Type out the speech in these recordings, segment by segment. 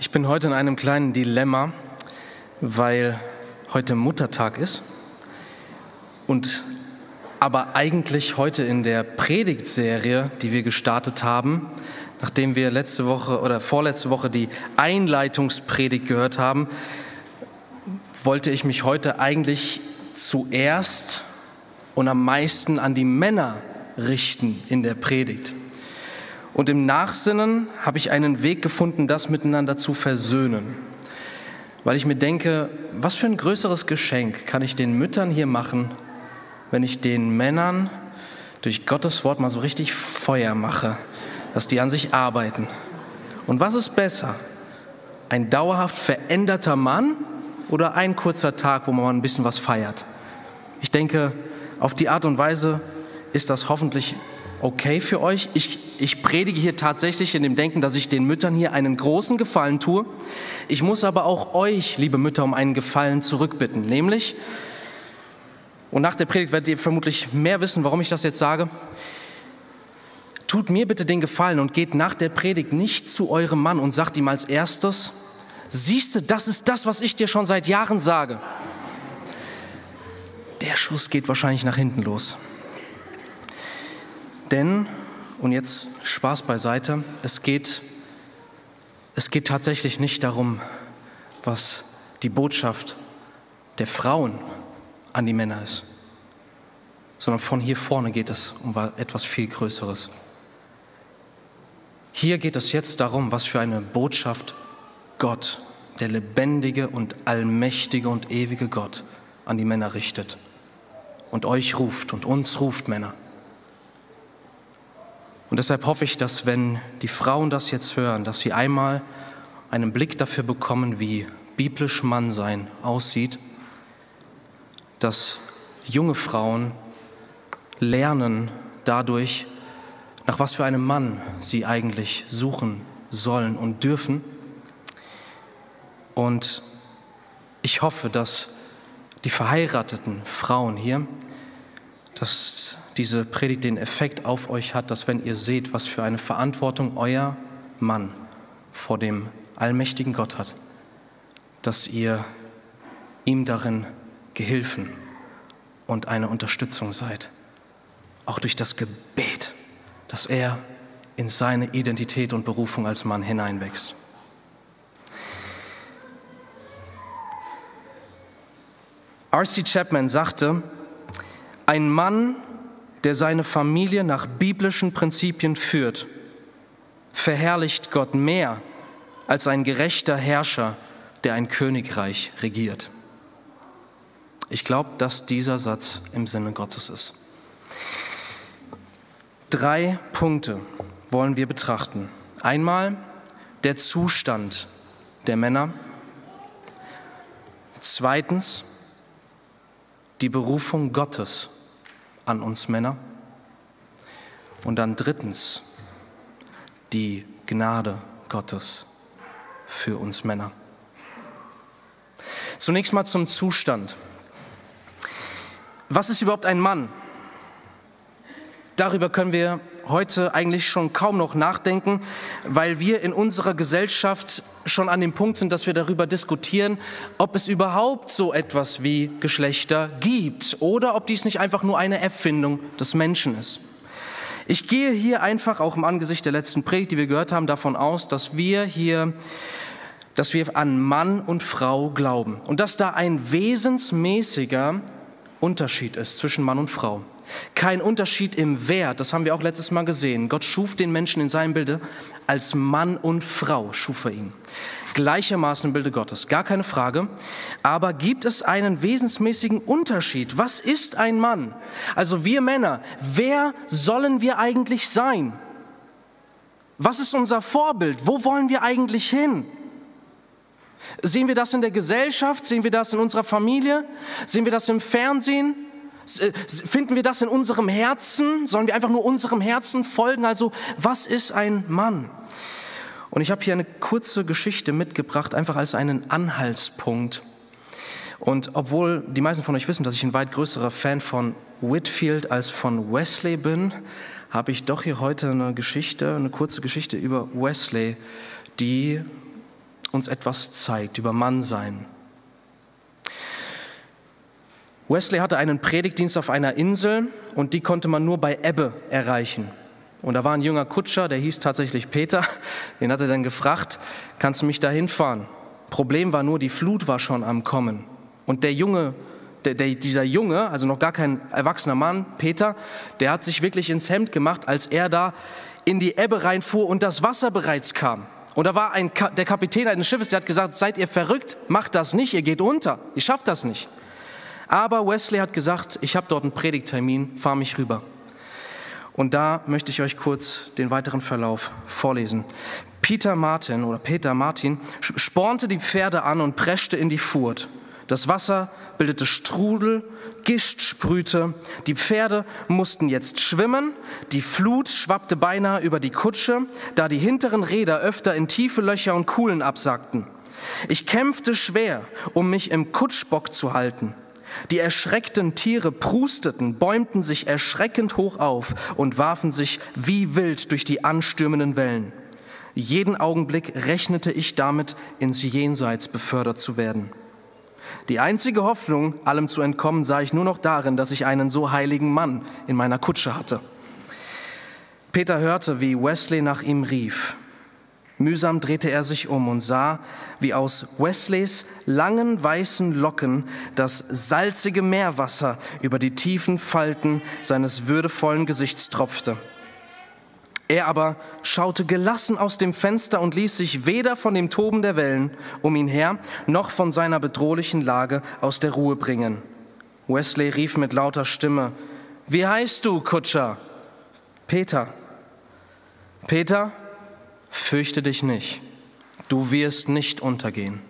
Ich bin heute in einem kleinen Dilemma, weil heute Muttertag ist und aber eigentlich heute in der Predigtserie, die wir gestartet haben, nachdem wir letzte Woche oder vorletzte Woche die Einleitungspredigt gehört haben, wollte ich mich heute eigentlich zuerst und am meisten an die Männer richten in der Predigt. Und im Nachsinnen habe ich einen Weg gefunden, das miteinander zu versöhnen. Weil ich mir denke, was für ein größeres Geschenk kann ich den Müttern hier machen, wenn ich den Männern durch Gottes Wort mal so richtig Feuer mache, dass die an sich arbeiten. Und was ist besser? Ein dauerhaft veränderter Mann oder ein kurzer Tag, wo man mal ein bisschen was feiert? Ich denke, auf die Art und Weise ist das hoffentlich okay für euch. Ich, ich predige hier tatsächlich in dem Denken, dass ich den Müttern hier einen großen Gefallen tue. Ich muss aber auch euch, liebe Mütter, um einen Gefallen zurückbitten. Nämlich, und nach der Predigt werdet ihr vermutlich mehr wissen, warum ich das jetzt sage, tut mir bitte den Gefallen und geht nach der Predigt nicht zu eurem Mann und sagt ihm als erstes, siehst du, das ist das, was ich dir schon seit Jahren sage. Der Schuss geht wahrscheinlich nach hinten los. Denn, und jetzt Spaß beiseite, es geht, es geht tatsächlich nicht darum, was die Botschaft der Frauen an die Männer ist, sondern von hier vorne geht es um etwas viel Größeres. Hier geht es jetzt darum, was für eine Botschaft Gott, der lebendige und allmächtige und ewige Gott, an die Männer richtet und euch ruft und uns ruft, Männer. Und deshalb hoffe ich, dass wenn die Frauen das jetzt hören, dass sie einmal einen Blick dafür bekommen, wie biblisch Mannsein aussieht, dass junge Frauen lernen dadurch, nach was für einem Mann sie eigentlich suchen sollen und dürfen. Und ich hoffe, dass die verheirateten Frauen hier, dass diese Predigt den Effekt auf euch hat, dass wenn ihr seht, was für eine Verantwortung euer Mann vor dem allmächtigen Gott hat, dass ihr ihm darin Gehilfen und eine Unterstützung seid. Auch durch das Gebet, dass er in seine Identität und Berufung als Mann hineinwächst. R.C. Chapman sagte, ein Mann der seine Familie nach biblischen Prinzipien führt, verherrlicht Gott mehr als ein gerechter Herrscher, der ein Königreich regiert. Ich glaube, dass dieser Satz im Sinne Gottes ist. Drei Punkte wollen wir betrachten. Einmal der Zustand der Männer. Zweitens die Berufung Gottes an uns Männer. Und dann drittens die Gnade Gottes für uns Männer. Zunächst mal zum Zustand. Was ist überhaupt ein Mann? Darüber können wir heute eigentlich schon kaum noch nachdenken, weil wir in unserer Gesellschaft schon an dem Punkt sind, dass wir darüber diskutieren, ob es überhaupt so etwas wie Geschlechter gibt oder ob dies nicht einfach nur eine Erfindung des Menschen ist. Ich gehe hier einfach auch im Angesicht der letzten Predigt, die wir gehört haben, davon aus, dass wir hier dass wir an Mann und Frau glauben und dass da ein wesensmäßiger Unterschied ist zwischen Mann und Frau. Kein Unterschied im Wert, das haben wir auch letztes Mal gesehen. Gott schuf den Menschen in seinem Bilde, als Mann und Frau schuf er ihn. Gleichermaßen im Bilde Gottes, gar keine Frage. Aber gibt es einen wesensmäßigen Unterschied? Was ist ein Mann? Also wir Männer, wer sollen wir eigentlich sein? Was ist unser Vorbild? Wo wollen wir eigentlich hin? Sehen wir das in der Gesellschaft? Sehen wir das in unserer Familie? Sehen wir das im Fernsehen? Äh, finden wir das in unserem Herzen? Sollen wir einfach nur unserem Herzen folgen? Also, was ist ein Mann? Und ich habe hier eine kurze Geschichte mitgebracht, einfach als einen Anhaltspunkt. Und obwohl die meisten von euch wissen, dass ich ein weit größerer Fan von Whitfield als von Wesley bin, habe ich doch hier heute eine Geschichte, eine kurze Geschichte über Wesley, die uns etwas zeigt über Mannsein. Wesley hatte einen Predigtdienst auf einer Insel und die konnte man nur bei Ebbe erreichen. Und da war ein junger Kutscher, der hieß tatsächlich Peter, den hat er dann gefragt, kannst du mich da hinfahren? Problem war nur, die Flut war schon am Kommen. Und der Junge, der, der, dieser Junge, also noch gar kein erwachsener Mann, Peter, der hat sich wirklich ins Hemd gemacht, als er da in die Ebbe reinfuhr und das Wasser bereits kam. Und da war ein, der Kapitän eines Schiffes, der hat gesagt, seid ihr verrückt, macht das nicht, ihr geht unter, ihr schafft das nicht. Aber Wesley hat gesagt, ich habe dort einen Predigttermin, fahr mich rüber. Und da möchte ich euch kurz den weiteren Verlauf vorlesen. Peter Martin oder Peter Martin spornte die Pferde an und preschte in die Furt. Das Wasser bildete Strudel, Gischt sprühte. Die Pferde mussten jetzt schwimmen. Die Flut schwappte beinahe über die Kutsche, da die hinteren Räder öfter in tiefe Löcher und Kuhlen absackten. Ich kämpfte schwer, um mich im Kutschbock zu halten. Die erschreckten Tiere prusteten, bäumten sich erschreckend hoch auf und warfen sich wie wild durch die anstürmenden Wellen. Jeden Augenblick rechnete ich damit, ins Jenseits befördert zu werden. Die einzige Hoffnung, allem zu entkommen, sah ich nur noch darin, dass ich einen so heiligen Mann in meiner Kutsche hatte. Peter hörte, wie Wesley nach ihm rief. Mühsam drehte er sich um und sah, wie aus Wesleys langen weißen Locken das salzige Meerwasser über die tiefen Falten seines würdevollen Gesichts tropfte. Er aber schaute gelassen aus dem Fenster und ließ sich weder von dem Toben der Wellen um ihn her, noch von seiner bedrohlichen Lage aus der Ruhe bringen. Wesley rief mit lauter Stimme, Wie heißt du, Kutscher? Peter. Peter, fürchte dich nicht du wirst nicht untergehen.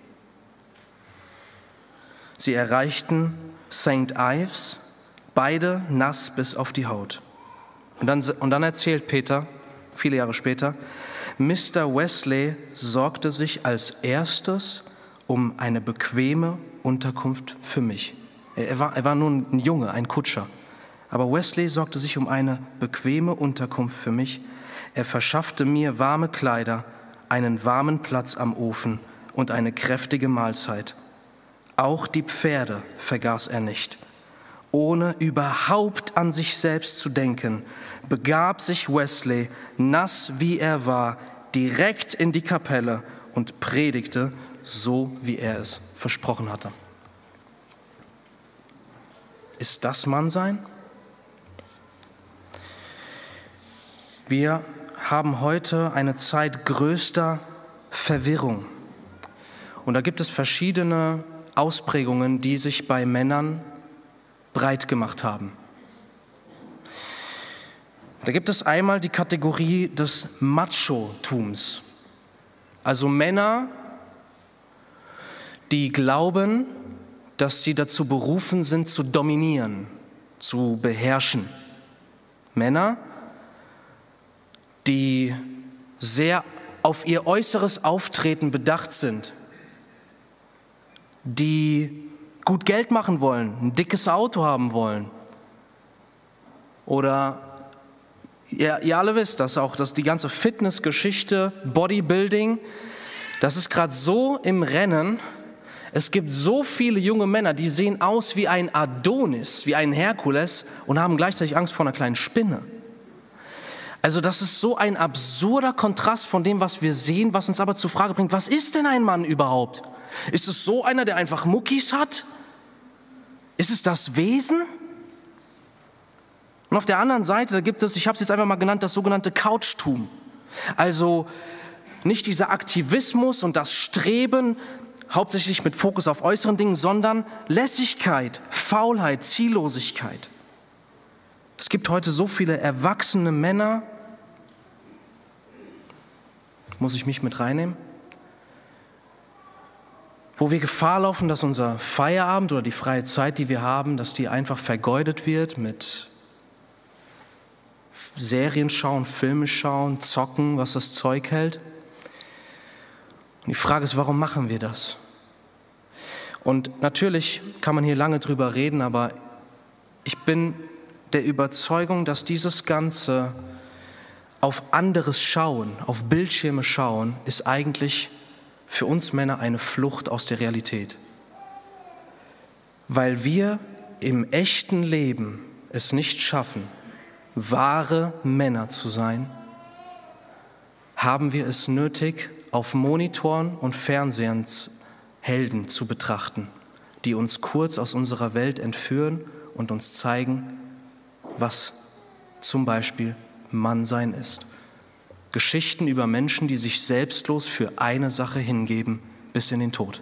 Sie erreichten St. Ives, beide nass bis auf die Haut. Und dann, und dann erzählt Peter, viele Jahre später, Mr. Wesley sorgte sich als erstes um eine bequeme Unterkunft für mich. Er war, er war nun ein Junge, ein Kutscher. Aber Wesley sorgte sich um eine bequeme Unterkunft für mich. Er verschaffte mir warme Kleider einen warmen Platz am Ofen und eine kräftige Mahlzeit. Auch die Pferde vergaß er nicht. Ohne überhaupt an sich selbst zu denken, begab sich Wesley, nass wie er war, direkt in die Kapelle und predigte so, wie er es versprochen hatte. Ist das Mannsein? Wir haben heute eine Zeit größter Verwirrung. Und da gibt es verschiedene Ausprägungen, die sich bei Männern breit gemacht haben. Da gibt es einmal die Kategorie des Macho-Tums. Also Männer, die glauben, dass sie dazu berufen sind, zu dominieren, zu beherrschen. Männer, die sehr auf ihr äußeres Auftreten bedacht sind, die gut Geld machen wollen, ein dickes Auto haben wollen. Oder ihr, ihr alle wisst das auch, dass die ganze Fitnessgeschichte, Bodybuilding, das ist gerade so im Rennen. Es gibt so viele junge Männer, die sehen aus wie ein Adonis, wie ein Herkules und haben gleichzeitig Angst vor einer kleinen Spinne. Also das ist so ein absurder Kontrast von dem, was wir sehen, was uns aber zur Frage bringt, was ist denn ein Mann überhaupt? Ist es so einer, der einfach Muckis hat? Ist es das Wesen? Und auf der anderen Seite, da gibt es, ich habe es jetzt einfach mal genannt, das sogenannte Couchtum. Also nicht dieser Aktivismus und das Streben, hauptsächlich mit Fokus auf äußeren Dingen, sondern Lässigkeit, Faulheit, Ziellosigkeit. Es gibt heute so viele erwachsene Männer. Muss ich mich mit reinnehmen? Wo wir Gefahr laufen, dass unser Feierabend oder die freie Zeit, die wir haben, dass die einfach vergeudet wird mit Serien schauen, Filme schauen, zocken, was das Zeug hält. Und die Frage ist, warum machen wir das? Und natürlich kann man hier lange drüber reden, aber ich bin der Überzeugung, dass dieses Ganze auf anderes Schauen, auf Bildschirme schauen, ist eigentlich für uns Männer eine Flucht aus der Realität, weil wir im echten Leben es nicht schaffen, wahre Männer zu sein, haben wir es nötig, auf Monitoren und Fernsehern Helden zu betrachten, die uns kurz aus unserer Welt entführen und uns zeigen, was zum Beispiel Mannsein ist. Geschichten über Menschen, die sich selbstlos für eine Sache hingeben bis in den Tod.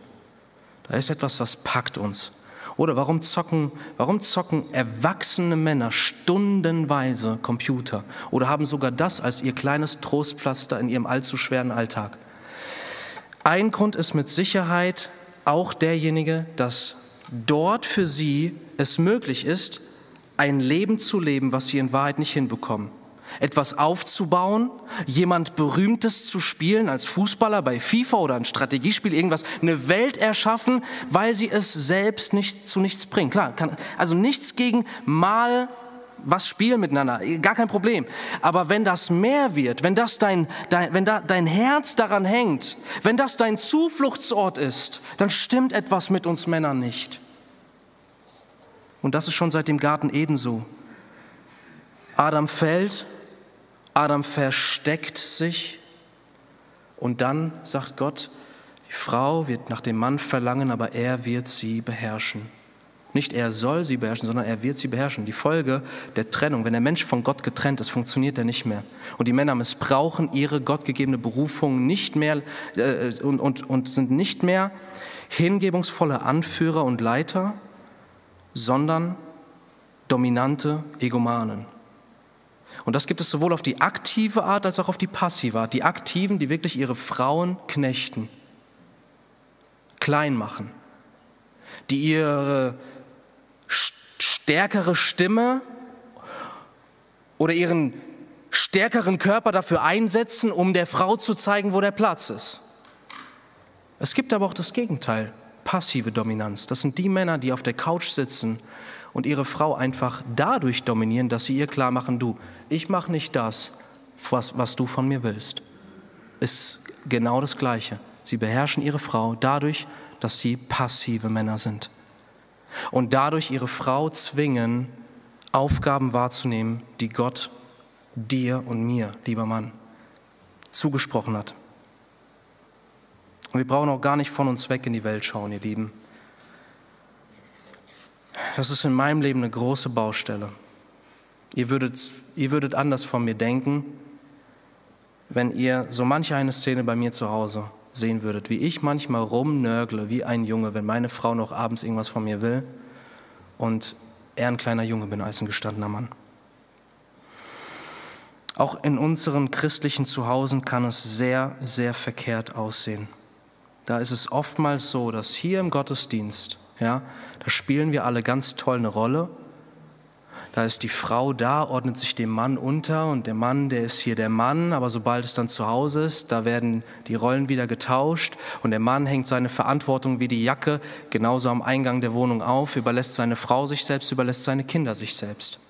Da ist etwas, das packt uns. Oder warum zocken, warum zocken erwachsene Männer stundenweise Computer oder haben sogar das als ihr kleines Trostpflaster in ihrem allzu schweren Alltag? Ein Grund ist mit Sicherheit auch derjenige, dass dort für sie es möglich ist, ein Leben zu leben, was sie in Wahrheit nicht hinbekommen etwas aufzubauen, jemand Berühmtes zu spielen als Fußballer bei FIFA oder ein Strategiespiel, irgendwas, eine Welt erschaffen, weil sie es selbst nicht zu nichts bringen. Klar, kann, also nichts gegen mal was spielen miteinander, gar kein Problem. Aber wenn das mehr wird, wenn das dein, dein, wenn da dein Herz daran hängt, wenn das dein Zufluchtsort ist, dann stimmt etwas mit uns Männern nicht. Und das ist schon seit dem Garten Eden so. Adam fällt Adam versteckt sich und dann sagt Gott, die Frau wird nach dem Mann verlangen, aber er wird sie beherrschen. Nicht er soll sie beherrschen, sondern er wird sie beherrschen. Die Folge der Trennung, wenn der Mensch von Gott getrennt ist, funktioniert er nicht mehr. Und die Männer missbrauchen ihre gottgegebene Berufung nicht mehr äh, und, und, und sind nicht mehr hingebungsvolle Anführer und Leiter, sondern dominante Egomanen. Und das gibt es sowohl auf die aktive Art als auch auf die passive Art. Die Aktiven, die wirklich ihre Frauen knechten, klein machen, die ihre stärkere Stimme oder ihren stärkeren Körper dafür einsetzen, um der Frau zu zeigen, wo der Platz ist. Es gibt aber auch das Gegenteil, passive Dominanz. Das sind die Männer, die auf der Couch sitzen und ihre Frau einfach dadurch dominieren, dass sie ihr klar machen, du, ich mache nicht das, was, was du von mir willst. Ist genau das Gleiche. Sie beherrschen ihre Frau dadurch, dass sie passive Männer sind. Und dadurch ihre Frau zwingen, Aufgaben wahrzunehmen, die Gott dir und mir, lieber Mann, zugesprochen hat. Und wir brauchen auch gar nicht von uns weg in die Welt schauen, ihr Lieben. Das ist in meinem Leben eine große Baustelle. Ihr würdet, ihr würdet anders von mir denken, wenn ihr so manche eine Szene bei mir zu Hause sehen würdet, wie ich manchmal rumnörgle wie ein Junge, wenn meine Frau noch abends irgendwas von mir will und er ein kleiner Junge bin als ein gestandener Mann. Auch in unseren christlichen Zuhausen kann es sehr, sehr verkehrt aussehen. Da ist es oftmals so, dass hier im Gottesdienst, ja, da spielen wir alle ganz toll eine Rolle da ist die Frau da, ordnet sich dem Mann unter und der Mann, der ist hier der Mann, aber sobald es dann zu Hause ist, da werden die Rollen wieder getauscht und der Mann hängt seine Verantwortung wie die Jacke genauso am Eingang der Wohnung auf, überlässt seine Frau sich selbst, überlässt seine Kinder sich selbst.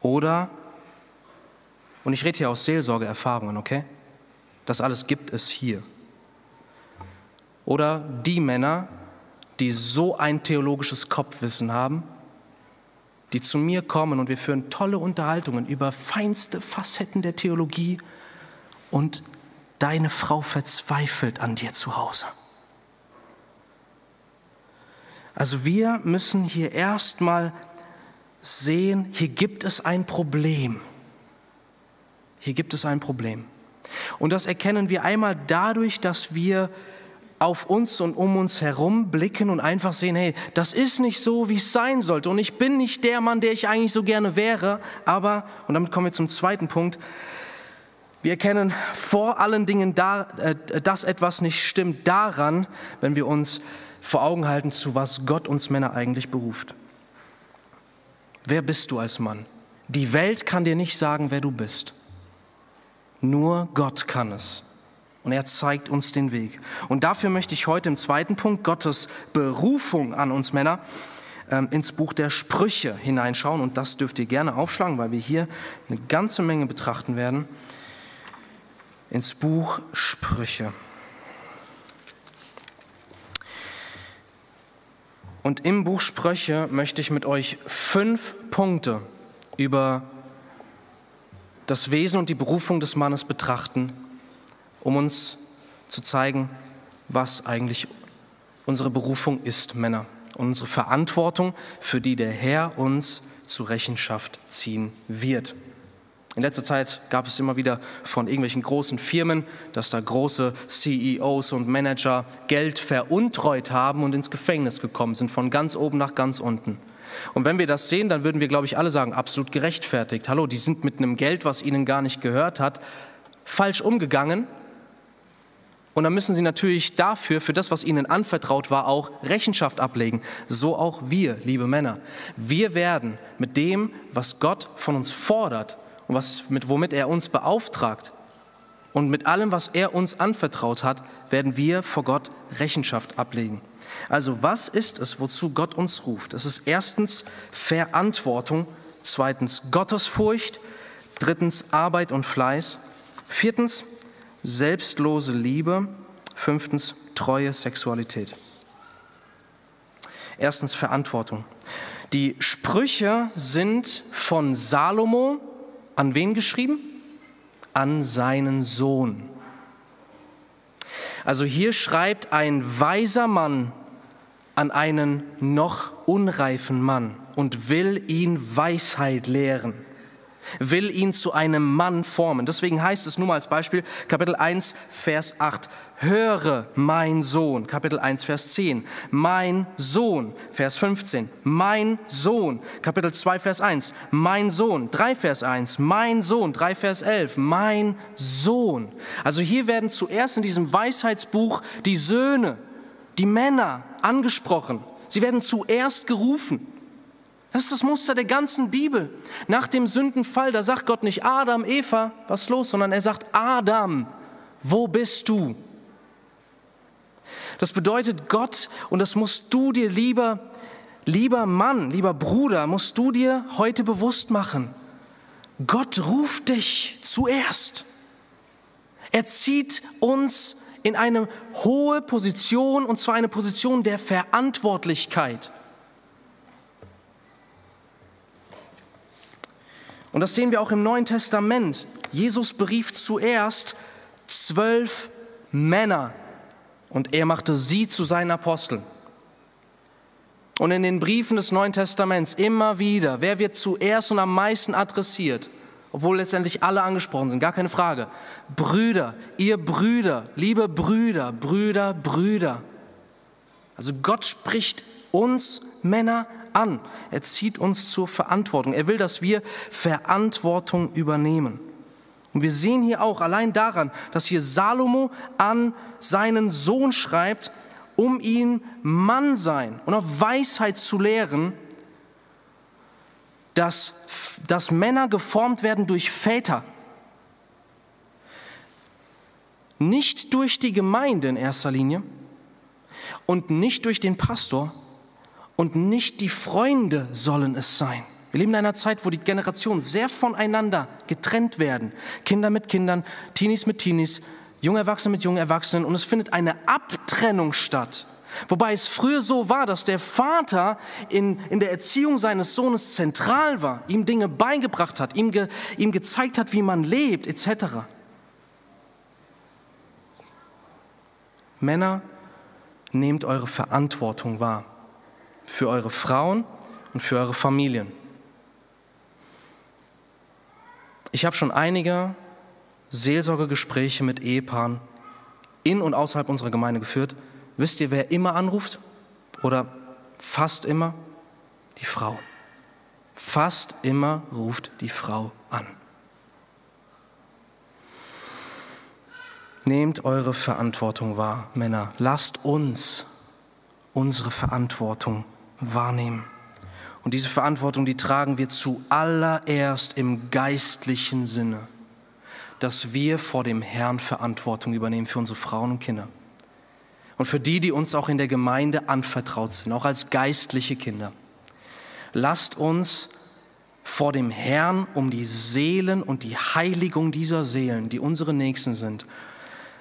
Oder, und ich rede hier aus Seelsorgeerfahrungen, okay? Das alles gibt es hier. Oder die Männer, die so ein theologisches Kopfwissen haben, die zu mir kommen und wir führen tolle Unterhaltungen über feinste Facetten der Theologie und deine Frau verzweifelt an dir zu Hause. Also wir müssen hier erstmal sehen, hier gibt es ein Problem. Hier gibt es ein Problem. Und das erkennen wir einmal dadurch, dass wir auf uns und um uns herum blicken und einfach sehen, hey, das ist nicht so, wie es sein sollte. Und ich bin nicht der Mann, der ich eigentlich so gerne wäre. Aber, und damit kommen wir zum zweiten Punkt, wir erkennen vor allen Dingen, da, äh, dass etwas nicht stimmt, daran, wenn wir uns vor Augen halten, zu was Gott uns Männer eigentlich beruft. Wer bist du als Mann? Die Welt kann dir nicht sagen, wer du bist. Nur Gott kann es. Und er zeigt uns den Weg. Und dafür möchte ich heute im zweiten Punkt Gottes Berufung an uns Männer ähm, ins Buch der Sprüche hineinschauen. Und das dürft ihr gerne aufschlagen, weil wir hier eine ganze Menge betrachten werden. Ins Buch Sprüche. Und im Buch Sprüche möchte ich mit euch fünf Punkte über das Wesen und die Berufung des Mannes betrachten, um uns zu zeigen, was eigentlich unsere Berufung ist, Männer, und unsere Verantwortung, für die der Herr uns zur Rechenschaft ziehen wird. In letzter Zeit gab es immer wieder von irgendwelchen großen Firmen, dass da große CEOs und Manager Geld veruntreut haben und ins Gefängnis gekommen sind, von ganz oben nach ganz unten. Und wenn wir das sehen, dann würden wir, glaube ich, alle sagen, absolut gerechtfertigt. Hallo, die sind mit einem Geld, was ihnen gar nicht gehört hat, falsch umgegangen. Und dann müssen sie natürlich dafür, für das, was ihnen anvertraut war, auch Rechenschaft ablegen. So auch wir, liebe Männer. Wir werden mit dem, was Gott von uns fordert und was, mit, womit er uns beauftragt und mit allem, was er uns anvertraut hat, werden wir vor Gott Rechenschaft ablegen. Also was ist es, wozu Gott uns ruft? Es ist erstens Verantwortung, zweitens Gottesfurcht, drittens Arbeit und Fleiß, viertens selbstlose Liebe, fünftens treue Sexualität. Erstens Verantwortung. Die Sprüche sind von Salomo an wen geschrieben? An seinen Sohn. Also hier schreibt ein weiser Mann an einen noch unreifen Mann und will ihn Weisheit lehren will ihn zu einem Mann formen. Deswegen heißt es nur mal als Beispiel Kapitel 1, Vers 8, höre mein Sohn, Kapitel 1, Vers 10, mein Sohn, Vers 15, mein Sohn, Kapitel 2, Vers 1, mein Sohn, 3, Vers 1, mein Sohn, 3, Vers 11, mein Sohn. Also hier werden zuerst in diesem Weisheitsbuch die Söhne, die Männer angesprochen. Sie werden zuerst gerufen. Das ist das Muster der ganzen Bibel. Nach dem Sündenfall, da sagt Gott nicht Adam, Eva, was ist los, sondern er sagt Adam, wo bist du? Das bedeutet Gott, und das musst du dir lieber, lieber Mann, lieber Bruder, musst du dir heute bewusst machen. Gott ruft dich zuerst. Er zieht uns in eine hohe Position, und zwar eine Position der Verantwortlichkeit. Und das sehen wir auch im Neuen Testament. Jesus berief zuerst zwölf Männer und er machte sie zu seinen Aposteln. Und in den Briefen des Neuen Testaments immer wieder, wer wird zuerst und am meisten adressiert? Obwohl letztendlich alle angesprochen sind, gar keine Frage. Brüder, ihr Brüder, liebe Brüder, Brüder, Brüder. Also Gott spricht uns Männer an. Er zieht uns zur Verantwortung. Er will, dass wir Verantwortung übernehmen. Und wir sehen hier auch allein daran, dass hier Salomo an seinen Sohn schreibt, um ihn Mann sein und auf Weisheit zu lehren, dass, dass Männer geformt werden durch Väter. Nicht durch die Gemeinde in erster Linie und nicht durch den Pastor, und nicht die Freunde sollen es sein. Wir leben in einer Zeit, wo die Generationen sehr voneinander getrennt werden. Kinder mit Kindern, Teenies mit Teenies, junge Erwachsene mit jungen Erwachsenen und es findet eine Abtrennung statt. Wobei es früher so war, dass der Vater in, in der Erziehung seines Sohnes zentral war, ihm Dinge beigebracht hat, ihm, ge, ihm gezeigt hat, wie man lebt, etc. Männer, nehmt eure Verantwortung wahr für eure Frauen und für eure Familien. Ich habe schon einige Seelsorgegespräche mit Ehepaaren in und außerhalb unserer Gemeinde geführt. Wisst ihr, wer immer anruft? Oder fast immer? Die Frau. Fast immer ruft die Frau an. Nehmt eure Verantwortung wahr, Männer. Lasst uns unsere Verantwortung wahrnehmen. Und diese Verantwortung, die tragen wir zuallererst im geistlichen Sinne, dass wir vor dem Herrn Verantwortung übernehmen für unsere Frauen und Kinder. Und für die, die uns auch in der Gemeinde anvertraut sind, auch als geistliche Kinder. Lasst uns vor dem Herrn um die Seelen und die Heiligung dieser Seelen, die unsere Nächsten sind,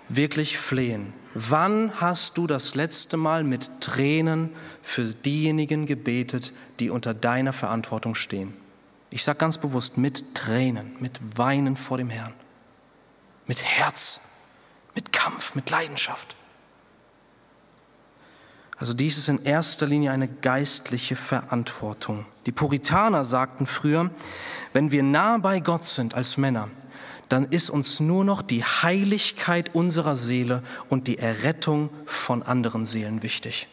wirklich flehen. Wann hast du das letzte Mal mit Tränen für diejenigen gebetet, die unter deiner Verantwortung stehen? Ich sage ganz bewusst mit Tränen, mit Weinen vor dem Herrn, mit Herz, mit Kampf, mit Leidenschaft. Also dies ist in erster Linie eine geistliche Verantwortung. Die Puritaner sagten früher, wenn wir nah bei Gott sind als Männer, dann ist uns nur noch die Heiligkeit unserer Seele und die Errettung von anderen Seelen wichtig.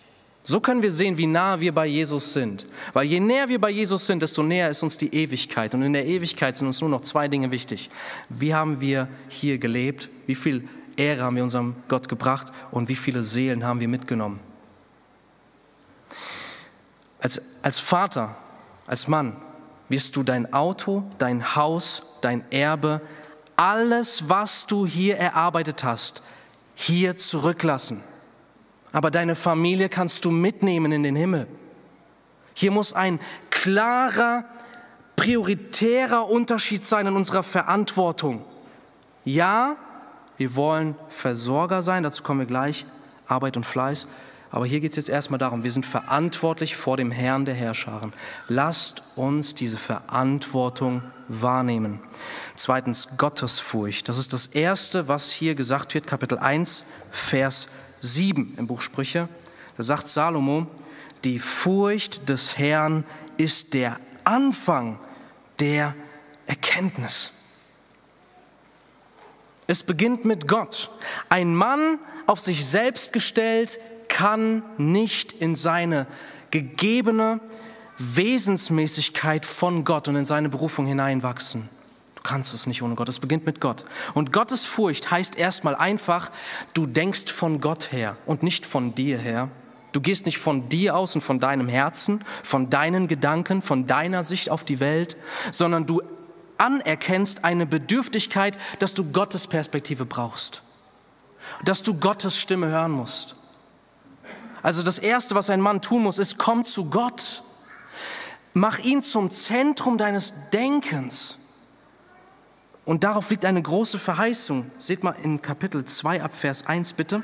So können wir sehen, wie nah wir bei Jesus sind. Weil je näher wir bei Jesus sind, desto näher ist uns die Ewigkeit. Und in der Ewigkeit sind uns nur noch zwei Dinge wichtig. Wie haben wir hier gelebt? Wie viel Ehre haben wir unserem Gott gebracht? Und wie viele Seelen haben wir mitgenommen? Als, als Vater, als Mann wirst du dein Auto, dein Haus, dein Erbe, alles, was du hier erarbeitet hast, hier zurücklassen. Aber deine Familie kannst du mitnehmen in den Himmel. Hier muss ein klarer, prioritärer Unterschied sein in unserer Verantwortung. Ja, wir wollen Versorger sein, dazu kommen wir gleich, Arbeit und Fleiß. Aber hier geht es jetzt erstmal darum, wir sind verantwortlich vor dem Herrn der Herrscharen. Lasst uns diese Verantwortung wahrnehmen. Zweitens Gottesfurcht. Das ist das Erste, was hier gesagt wird, Kapitel 1, Vers 7 im Buch Sprüche. Da sagt Salomo, die Furcht des Herrn ist der Anfang der Erkenntnis. Es beginnt mit Gott. Ein Mann auf sich selbst gestellt kann nicht in seine gegebene Wesensmäßigkeit von Gott und in seine Berufung hineinwachsen. Du kannst es nicht ohne Gott. Es beginnt mit Gott. Und Gottes Furcht heißt erstmal einfach, du denkst von Gott her und nicht von dir her. Du gehst nicht von dir aus und von deinem Herzen, von deinen Gedanken, von deiner Sicht auf die Welt, sondern du anerkennst eine Bedürftigkeit, dass du Gottes Perspektive brauchst, dass du Gottes Stimme hören musst. Also das Erste, was ein Mann tun muss, ist, komm zu Gott. Mach ihn zum Zentrum deines Denkens. Und darauf liegt eine große Verheißung. Seht mal in Kapitel 2 ab Vers 1 bitte.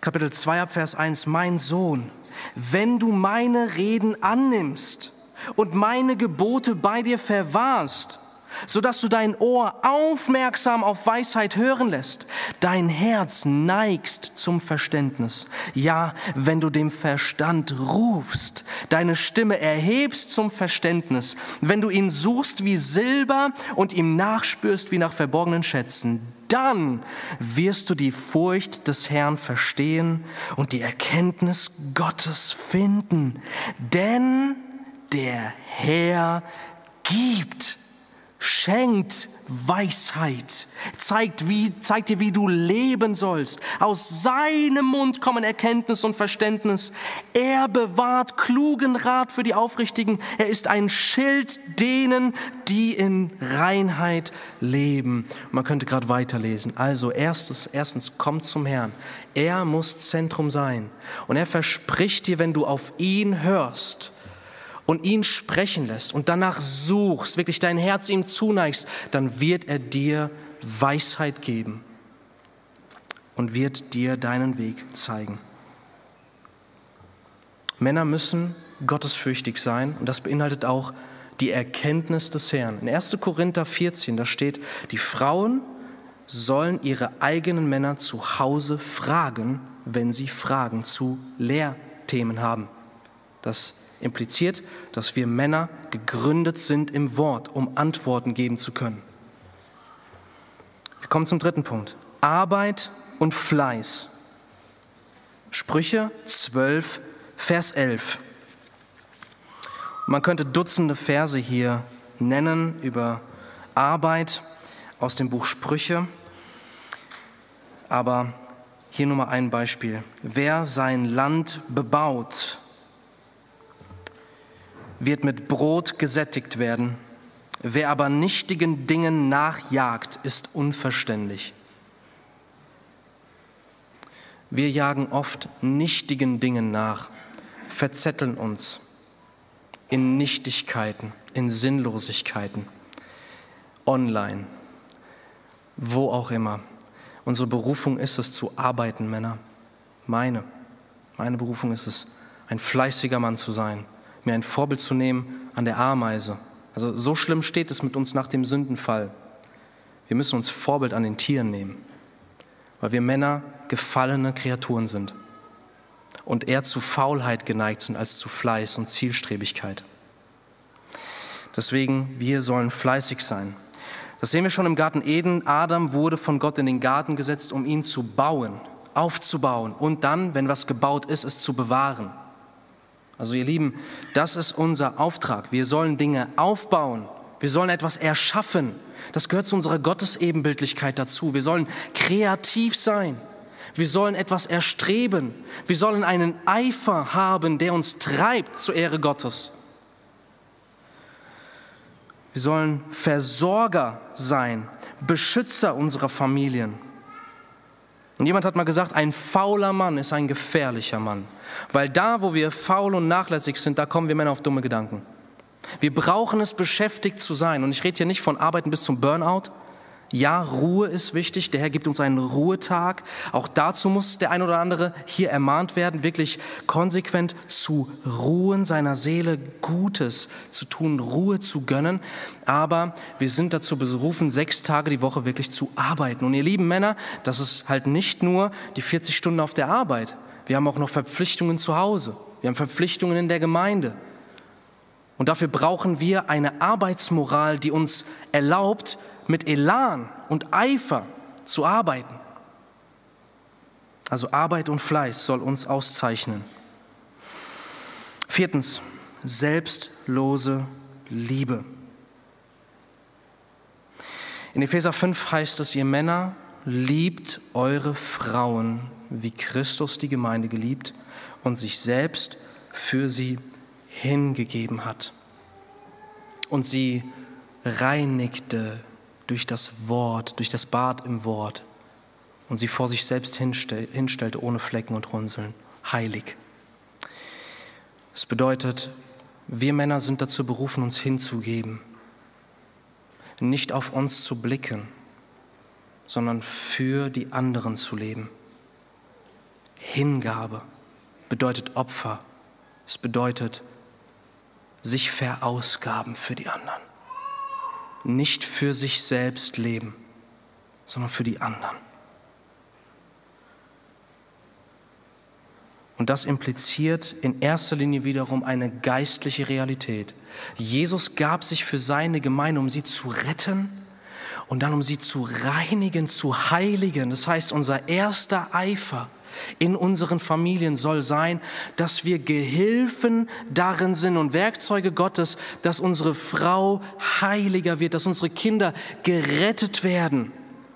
Kapitel 2 ab Vers 1, mein Sohn, wenn du meine Reden annimmst und meine Gebote bei dir verwahrst, sodass du dein Ohr aufmerksam auf Weisheit hören lässt, dein Herz neigst zum Verständnis. Ja, wenn du dem Verstand rufst, deine Stimme erhebst zum Verständnis, wenn du ihn suchst wie Silber und ihm nachspürst wie nach verborgenen Schätzen, dann wirst du die Furcht des Herrn verstehen und die Erkenntnis Gottes finden. Denn der Herr gibt schenkt Weisheit, zeigt, wie, zeigt dir, wie du leben sollst. Aus seinem Mund kommen Erkenntnis und Verständnis. Er bewahrt klugen Rat für die Aufrichtigen. Er ist ein Schild denen, die in Reinheit leben. Man könnte gerade weiterlesen. Also erstes, erstens, komm zum Herrn. Er muss Zentrum sein. Und er verspricht dir, wenn du auf ihn hörst, und ihn sprechen lässt und danach suchst, wirklich dein Herz ihm zuneigst, dann wird er dir Weisheit geben und wird dir deinen Weg zeigen. Männer müssen gottesfürchtig sein und das beinhaltet auch die Erkenntnis des Herrn. In 1. Korinther 14, da steht, die Frauen sollen ihre eigenen Männer zu Hause fragen, wenn sie Fragen zu Lehrthemen haben. Das impliziert, dass wir Männer gegründet sind im Wort, um Antworten geben zu können. Wir kommen zum dritten Punkt. Arbeit und Fleiß. Sprüche 12, Vers 11. Man könnte Dutzende Verse hier nennen über Arbeit aus dem Buch Sprüche. Aber hier nur mal ein Beispiel. Wer sein Land bebaut, wird mit Brot gesättigt werden. Wer aber nichtigen Dingen nachjagt, ist unverständlich. Wir jagen oft nichtigen Dingen nach, verzetteln uns in Nichtigkeiten, in Sinnlosigkeiten, online, wo auch immer. Unsere Berufung ist es zu arbeiten, Männer. Meine, meine Berufung ist es, ein fleißiger Mann zu sein, mir ein Vorbild zu nehmen an der Ameise. Also so schlimm steht es mit uns nach dem Sündenfall. Wir müssen uns Vorbild an den Tieren nehmen, weil wir Männer gefallene Kreaturen sind und eher zu Faulheit geneigt sind als zu Fleiß und Zielstrebigkeit. Deswegen, wir sollen fleißig sein. Das sehen wir schon im Garten Eden. Adam wurde von Gott in den Garten gesetzt, um ihn zu bauen, aufzubauen und dann, wenn was gebaut ist, es zu bewahren. Also ihr Lieben, das ist unser Auftrag. Wir sollen Dinge aufbauen. Wir sollen etwas erschaffen. Das gehört zu unserer Gottesebenbildlichkeit dazu. Wir sollen kreativ sein. Wir sollen etwas erstreben. Wir sollen einen Eifer haben, der uns treibt zur Ehre Gottes. Wir sollen Versorger sein, Beschützer unserer Familien. Und jemand hat mal gesagt, ein fauler Mann ist ein gefährlicher Mann. Weil da, wo wir faul und nachlässig sind, da kommen wir Männer auf dumme Gedanken. Wir brauchen es, beschäftigt zu sein. Und ich rede hier nicht von Arbeiten bis zum Burnout, ja, Ruhe ist wichtig. Der Herr gibt uns einen Ruhetag. Auch dazu muss der ein oder andere hier ermahnt werden, wirklich konsequent zu ruhen, seiner Seele Gutes zu tun, Ruhe zu gönnen. Aber wir sind dazu berufen, sechs Tage die Woche wirklich zu arbeiten. Und ihr lieben Männer, das ist halt nicht nur die 40 Stunden auf der Arbeit. Wir haben auch noch Verpflichtungen zu Hause. Wir haben Verpflichtungen in der Gemeinde. Und dafür brauchen wir eine Arbeitsmoral, die uns erlaubt, mit Elan und Eifer zu arbeiten. Also Arbeit und Fleiß soll uns auszeichnen. Viertens, selbstlose Liebe. In Epheser 5 heißt es, ihr Männer, liebt eure Frauen, wie Christus die Gemeinde geliebt und sich selbst für sie hingegeben hat und sie reinigte durch das Wort, durch das Bad im Wort und sie vor sich selbst hinstellte ohne Flecken und Runzeln, heilig. Es bedeutet, wir Männer sind dazu berufen, uns hinzugeben, nicht auf uns zu blicken, sondern für die anderen zu leben. Hingabe bedeutet Opfer, es bedeutet sich verausgaben für die anderen. Nicht für sich selbst leben, sondern für die anderen. Und das impliziert in erster Linie wiederum eine geistliche Realität. Jesus gab sich für seine Gemeinde, um sie zu retten und dann um sie zu reinigen, zu heiligen. Das heißt, unser erster Eifer in unseren Familien soll sein, dass wir Gehilfen darin sind und Werkzeuge Gottes, dass unsere Frau heiliger wird, dass unsere Kinder gerettet werden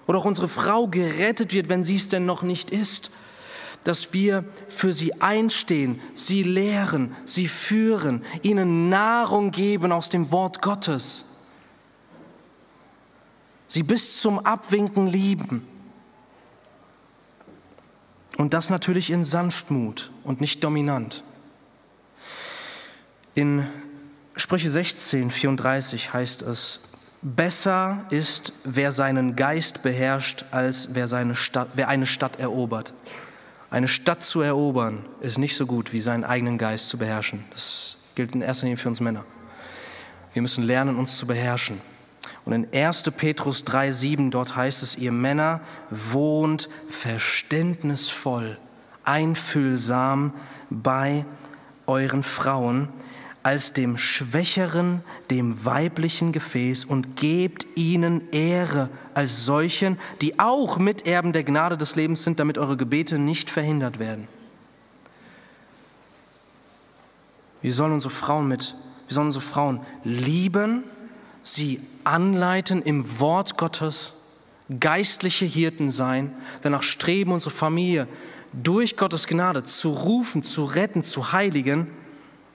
oder auch unsere Frau gerettet wird, wenn sie es denn noch nicht ist. Dass wir für sie einstehen, sie lehren, sie führen, ihnen Nahrung geben aus dem Wort Gottes. Sie bis zum Abwinken lieben und das natürlich in Sanftmut und nicht dominant. In Sprüche 16, 34 heißt es, besser ist, wer seinen Geist beherrscht, als wer, seine Stadt, wer eine Stadt erobert. Eine Stadt zu erobern ist nicht so gut, wie seinen eigenen Geist zu beherrschen. Das gilt in erster Linie für uns Männer. Wir müssen lernen, uns zu beherrschen. Und in 1. Petrus 3,7, dort heißt es, ihr Männer wohnt verständnisvoll, einfühlsam bei euren Frauen als dem schwächeren, dem weiblichen Gefäß und gebt ihnen Ehre als solchen, die auch Miterben der Gnade des Lebens sind, damit eure Gebete nicht verhindert werden. Wir sollen unsere Frauen mit, wir sollen unsere Frauen lieben sie anleiten im Wort Gottes, geistliche Hirten sein, danach streben, unsere Familie durch Gottes Gnade zu rufen, zu retten, zu heiligen,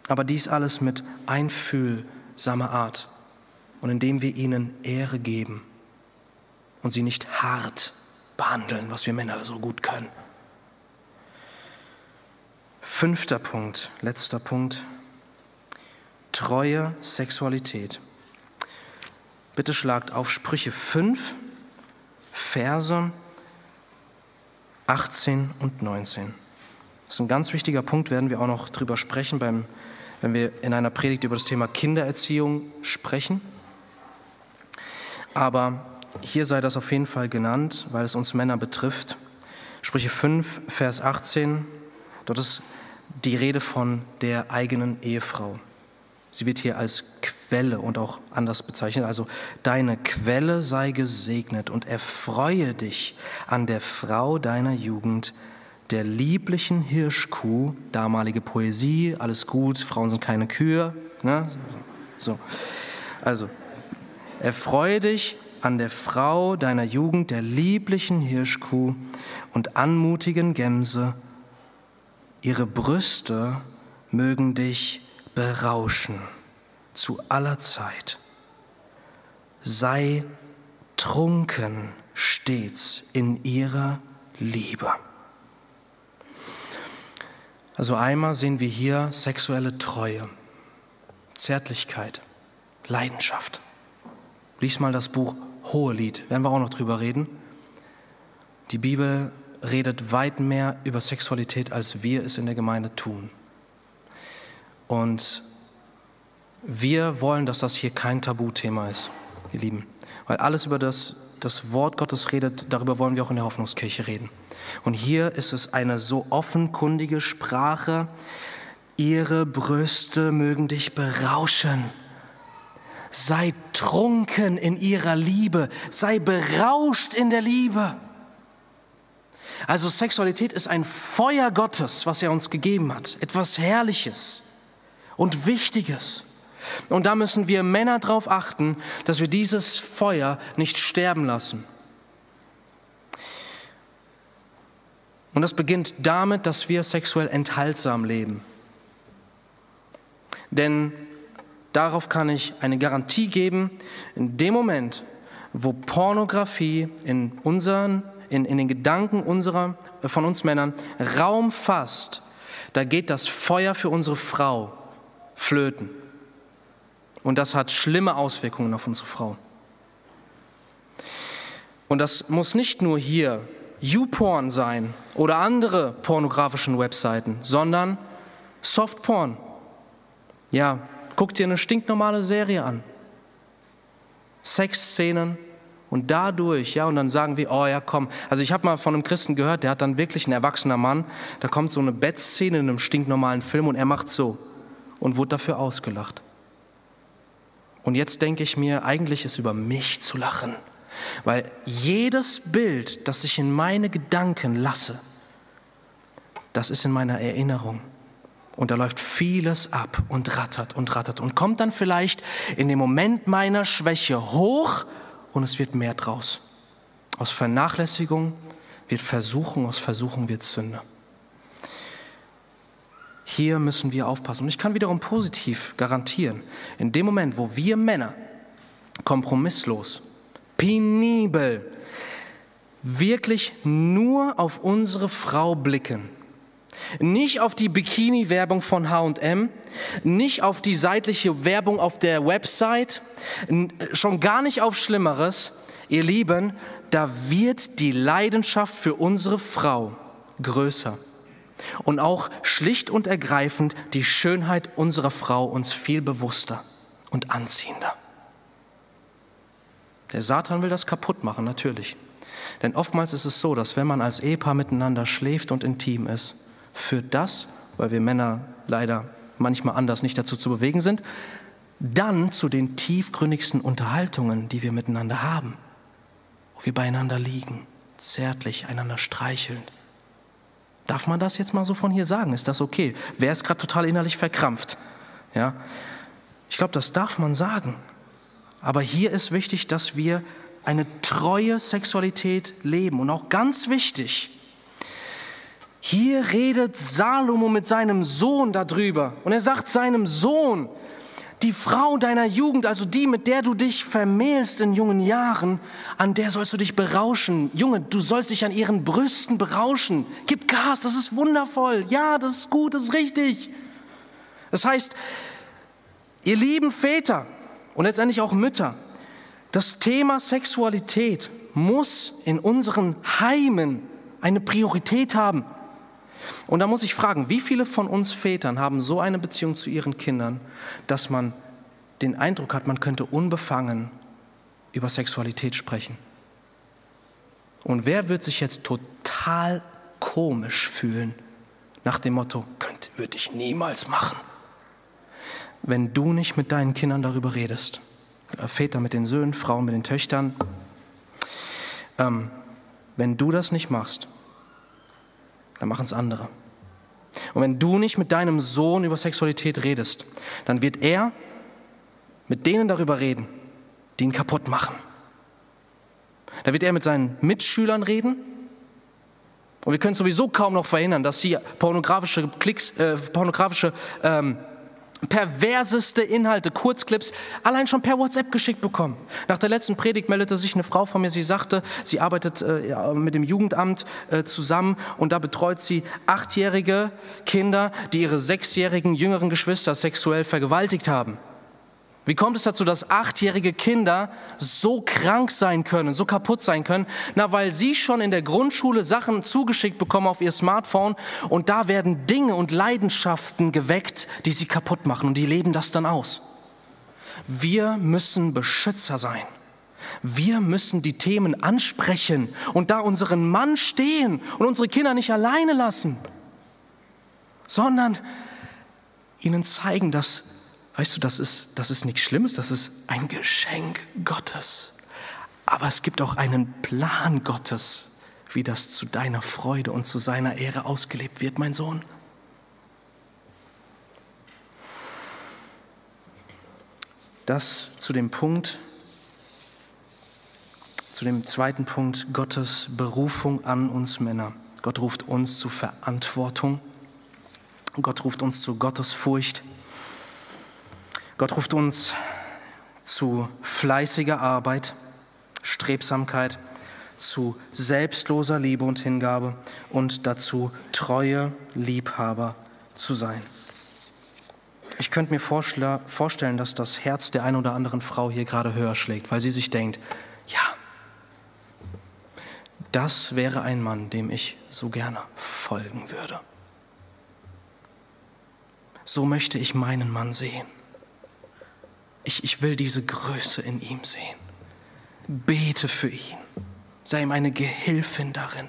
aber dies alles mit einfühlsamer Art und indem wir ihnen Ehre geben und sie nicht hart behandeln, was wir Männer so gut können. Fünfter Punkt, letzter Punkt, treue Sexualität. Bitte schlagt auf Sprüche 5, Verse 18 und 19. Das ist ein ganz wichtiger Punkt, werden wir auch noch drüber sprechen, beim, wenn wir in einer Predigt über das Thema Kindererziehung sprechen. Aber hier sei das auf jeden Fall genannt, weil es uns Männer betrifft. Sprüche 5, Vers 18, dort ist die Rede von der eigenen Ehefrau. Sie wird hier als Quelle und auch anders bezeichnet. Also deine Quelle sei gesegnet und erfreue dich an der Frau deiner Jugend, der lieblichen Hirschkuh, damalige Poesie, alles gut, Frauen sind keine Kühe. Ne? So. Also, erfreue dich an der Frau deiner Jugend, der lieblichen Hirschkuh und anmutigen Gämse. Ihre Brüste mögen dich berauschen zu aller Zeit. Sei trunken stets in ihrer Liebe. Also einmal sehen wir hier sexuelle Treue, Zärtlichkeit, Leidenschaft. Lies mal das Buch Hohelied, werden wir auch noch drüber reden. Die Bibel redet weit mehr über Sexualität, als wir es in der Gemeinde tun. Und wir wollen, dass das hier kein Tabuthema ist, ihr Lieben. Weil alles über das, das Wort Gottes redet, darüber wollen wir auch in der Hoffnungskirche reden. Und hier ist es eine so offenkundige Sprache. Ihre Brüste mögen dich berauschen. Sei trunken in ihrer Liebe. Sei berauscht in der Liebe. Also Sexualität ist ein Feuer Gottes, was er uns gegeben hat. Etwas Herrliches und Wichtiges. Und da müssen wir Männer darauf achten, dass wir dieses Feuer nicht sterben lassen. Und das beginnt damit, dass wir sexuell enthaltsam leben. Denn darauf kann ich eine Garantie geben, in dem Moment, wo Pornografie in, unseren, in, in den Gedanken unserer, von uns Männern Raum fasst, da geht das Feuer für unsere Frau flöten. Und das hat schlimme Auswirkungen auf unsere Frau. Und das muss nicht nur hier YouPorn sein oder andere pornografischen Webseiten, sondern Softporn. Ja, guck dir eine stinknormale Serie an. Sexszenen und dadurch, ja, und dann sagen wir, oh ja, komm. Also ich habe mal von einem Christen gehört, der hat dann wirklich ein erwachsener Mann, da kommt so eine Bettszene in einem stinknormalen Film und er macht so und wurde dafür ausgelacht. Und jetzt denke ich mir, eigentlich ist über mich zu lachen, weil jedes Bild, das ich in meine Gedanken lasse, das ist in meiner Erinnerung. Und da läuft vieles ab und rattert und rattert und kommt dann vielleicht in dem Moment meiner Schwäche hoch und es wird mehr draus. Aus Vernachlässigung wird Versuchung, aus Versuchung wird Sünde. Hier müssen wir aufpassen. Und ich kann wiederum positiv garantieren, in dem Moment, wo wir Männer kompromisslos, penibel, wirklich nur auf unsere Frau blicken, nicht auf die Bikini-Werbung von HM, nicht auf die seitliche Werbung auf der Website, schon gar nicht auf Schlimmeres. Ihr Lieben, da wird die Leidenschaft für unsere Frau größer und auch schlicht und ergreifend die Schönheit unserer Frau uns viel bewusster und anziehender. Der Satan will das kaputt machen, natürlich. Denn oftmals ist es so, dass wenn man als Ehepaar miteinander schläft und intim ist, führt das, weil wir Männer leider manchmal anders nicht dazu zu bewegen sind, dann zu den tiefgründigsten Unterhaltungen, die wir miteinander haben, wo wir beieinander liegen, zärtlich einander streicheln, Darf man das jetzt mal so von hier sagen? Ist das okay? Wer ist gerade total innerlich verkrampft? Ja? Ich glaube, das darf man sagen. Aber hier ist wichtig, dass wir eine treue Sexualität leben. Und auch ganz wichtig, hier redet Salomo mit seinem Sohn darüber. Und er sagt seinem Sohn, die Frau deiner Jugend, also die, mit der du dich vermählst in jungen Jahren, an der sollst du dich berauschen. Junge, du sollst dich an ihren Brüsten berauschen. Gib Gas, das ist wundervoll. Ja, das ist gut, das ist richtig. Das heißt, ihr lieben Väter und letztendlich auch Mütter, das Thema Sexualität muss in unseren Heimen eine Priorität haben. Und da muss ich fragen, wie viele von uns Vätern haben so eine Beziehung zu ihren Kindern, dass man den Eindruck hat, man könnte unbefangen über Sexualität sprechen? Und wer wird sich jetzt total komisch fühlen nach dem Motto, könnte, würde ich niemals machen, wenn du nicht mit deinen Kindern darüber redest? Väter mit den Söhnen, Frauen mit den Töchtern. Ähm, wenn du das nicht machst, dann machen es andere. Und wenn du nicht mit deinem Sohn über Sexualität redest, dann wird er mit denen darüber reden, die ihn kaputt machen. Da wird er mit seinen Mitschülern reden. Und wir können sowieso kaum noch verhindern, dass sie pornografische Klicks, äh, pornografische ähm, perverseste Inhalte, Kurzclips, allein schon per WhatsApp geschickt bekommen. Nach der letzten Predigt meldete sich eine Frau von mir, sie sagte, sie arbeitet äh, mit dem Jugendamt äh, zusammen und da betreut sie achtjährige Kinder, die ihre sechsjährigen jüngeren Geschwister sexuell vergewaltigt haben. Wie kommt es dazu, dass achtjährige Kinder so krank sein können, so kaputt sein können? Na, weil sie schon in der Grundschule Sachen zugeschickt bekommen auf ihr Smartphone und da werden Dinge und Leidenschaften geweckt, die sie kaputt machen und die leben das dann aus. Wir müssen Beschützer sein. Wir müssen die Themen ansprechen und da unseren Mann stehen und unsere Kinder nicht alleine lassen, sondern ihnen zeigen, dass Weißt du, das ist, das ist nichts Schlimmes, das ist ein Geschenk Gottes. Aber es gibt auch einen Plan Gottes, wie das zu deiner Freude und zu seiner Ehre ausgelebt wird, mein Sohn. Das zu dem Punkt, zu dem zweiten Punkt, Gottes Berufung an uns Männer. Gott ruft uns zu Verantwortung. Gott ruft uns zu Gottes Furcht. Gott ruft uns zu fleißiger Arbeit, Strebsamkeit, zu selbstloser Liebe und Hingabe und dazu treue Liebhaber zu sein. Ich könnte mir vorstellen, dass das Herz der einen oder anderen Frau hier gerade höher schlägt, weil sie sich denkt, ja, das wäre ein Mann, dem ich so gerne folgen würde. So möchte ich meinen Mann sehen. Ich, ich will diese Größe in ihm sehen. Bete für ihn. Sei ihm eine Gehilfin darin.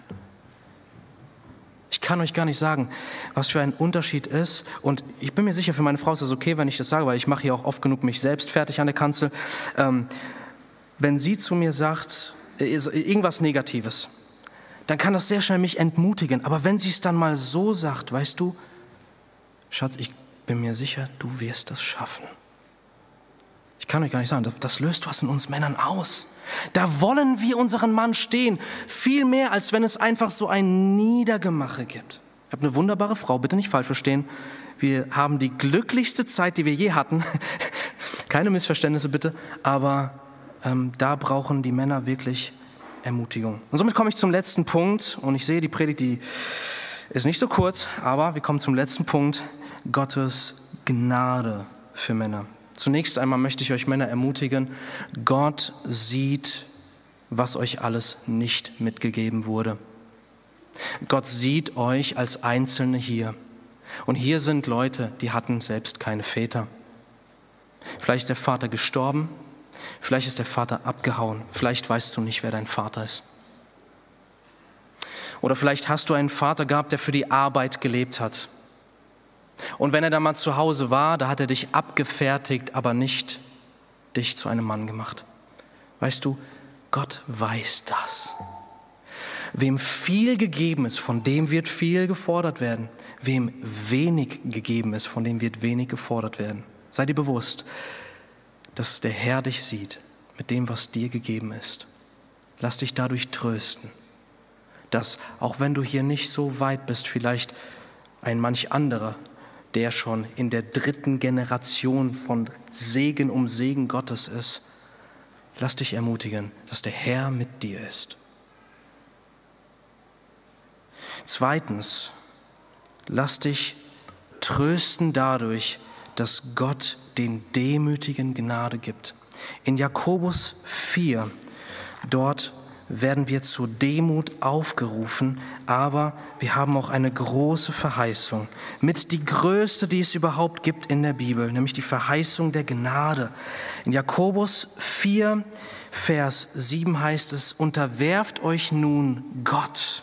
Ich kann euch gar nicht sagen, was für ein Unterschied ist. Und ich bin mir sicher, für meine Frau ist das okay, wenn ich das sage, weil ich mache hier auch oft genug mich selbst fertig an der Kanzel. Ähm, wenn sie zu mir sagt, äh, irgendwas Negatives, dann kann das sehr schnell mich entmutigen. Aber wenn sie es dann mal so sagt, weißt du, Schatz, ich bin mir sicher, du wirst das schaffen. Kann euch gar nicht sagen, das löst was in uns Männern aus. Da wollen wir unseren Mann stehen, viel mehr, als wenn es einfach so ein Niedergemache gibt. Ich habe eine wunderbare Frau, bitte nicht falsch verstehen. Wir haben die glücklichste Zeit, die wir je hatten. Keine Missverständnisse bitte, aber ähm, da brauchen die Männer wirklich Ermutigung. Und somit komme ich zum letzten Punkt und ich sehe, die Predigt, die ist nicht so kurz, aber wir kommen zum letzten Punkt, Gottes Gnade für Männer. Zunächst einmal möchte ich euch Männer ermutigen, Gott sieht, was euch alles nicht mitgegeben wurde. Gott sieht euch als Einzelne hier. Und hier sind Leute, die hatten selbst keine Väter. Vielleicht ist der Vater gestorben, vielleicht ist der Vater abgehauen, vielleicht weißt du nicht, wer dein Vater ist. Oder vielleicht hast du einen Vater gehabt, der für die Arbeit gelebt hat und wenn er dann mal zu Hause war, da hat er dich abgefertigt, aber nicht dich zu einem Mann gemacht. Weißt du, Gott weiß das. Wem viel gegeben ist, von dem wird viel gefordert werden. Wem wenig gegeben ist, von dem wird wenig gefordert werden. Sei dir bewusst, dass der Herr dich sieht mit dem, was dir gegeben ist. Lass dich dadurch trösten, dass auch wenn du hier nicht so weit bist, vielleicht ein manch anderer der schon in der dritten Generation von Segen um Segen Gottes ist, lass dich ermutigen, dass der Herr mit dir ist. Zweitens, lass dich trösten dadurch, dass Gott den Demütigen Gnade gibt. In Jakobus 4, dort werden wir zur Demut aufgerufen, aber wir haben auch eine große Verheißung, mit die größte, die es überhaupt gibt in der Bibel, nämlich die Verheißung der Gnade. In Jakobus 4, Vers 7 heißt es, unterwerft euch nun Gott.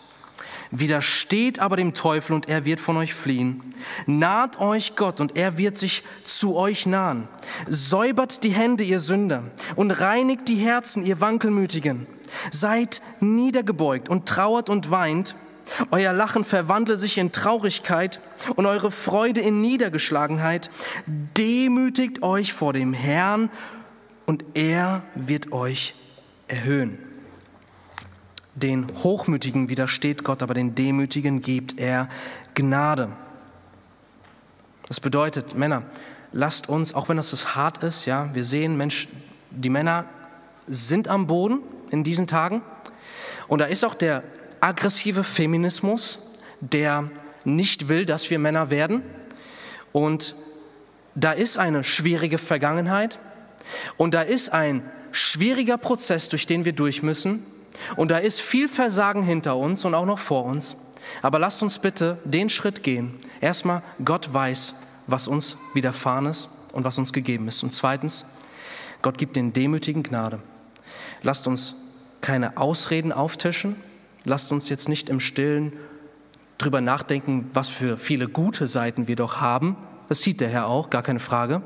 Widersteht aber dem Teufel und er wird von euch fliehen. Naht euch Gott und er wird sich zu euch nahen. Säubert die Hände, ihr Sünder, und reinigt die Herzen, ihr Wankelmütigen. Seid niedergebeugt und trauert und weint. Euer Lachen verwandle sich in Traurigkeit und eure Freude in Niedergeschlagenheit. Demütigt euch vor dem Herrn und er wird euch erhöhen. Den Hochmütigen widersteht Gott, aber den Demütigen gibt er Gnade. Das bedeutet, Männer, lasst uns, auch wenn das hart ist, ja, wir sehen, Mensch, die Männer sind am Boden in diesen Tagen. Und da ist auch der aggressive Feminismus, der nicht will, dass wir Männer werden. Und da ist eine schwierige Vergangenheit und da ist ein schwieriger Prozess, durch den wir durch müssen. Und da ist viel Versagen hinter uns und auch noch vor uns. Aber lasst uns bitte den Schritt gehen. Erstmal, Gott weiß, was uns widerfahren ist und was uns gegeben ist. Und zweitens, Gott gibt den Demütigen Gnade. Lasst uns keine Ausreden auftischen. Lasst uns jetzt nicht im Stillen drüber nachdenken, was für viele gute Seiten wir doch haben. Das sieht der Herr auch, gar keine Frage.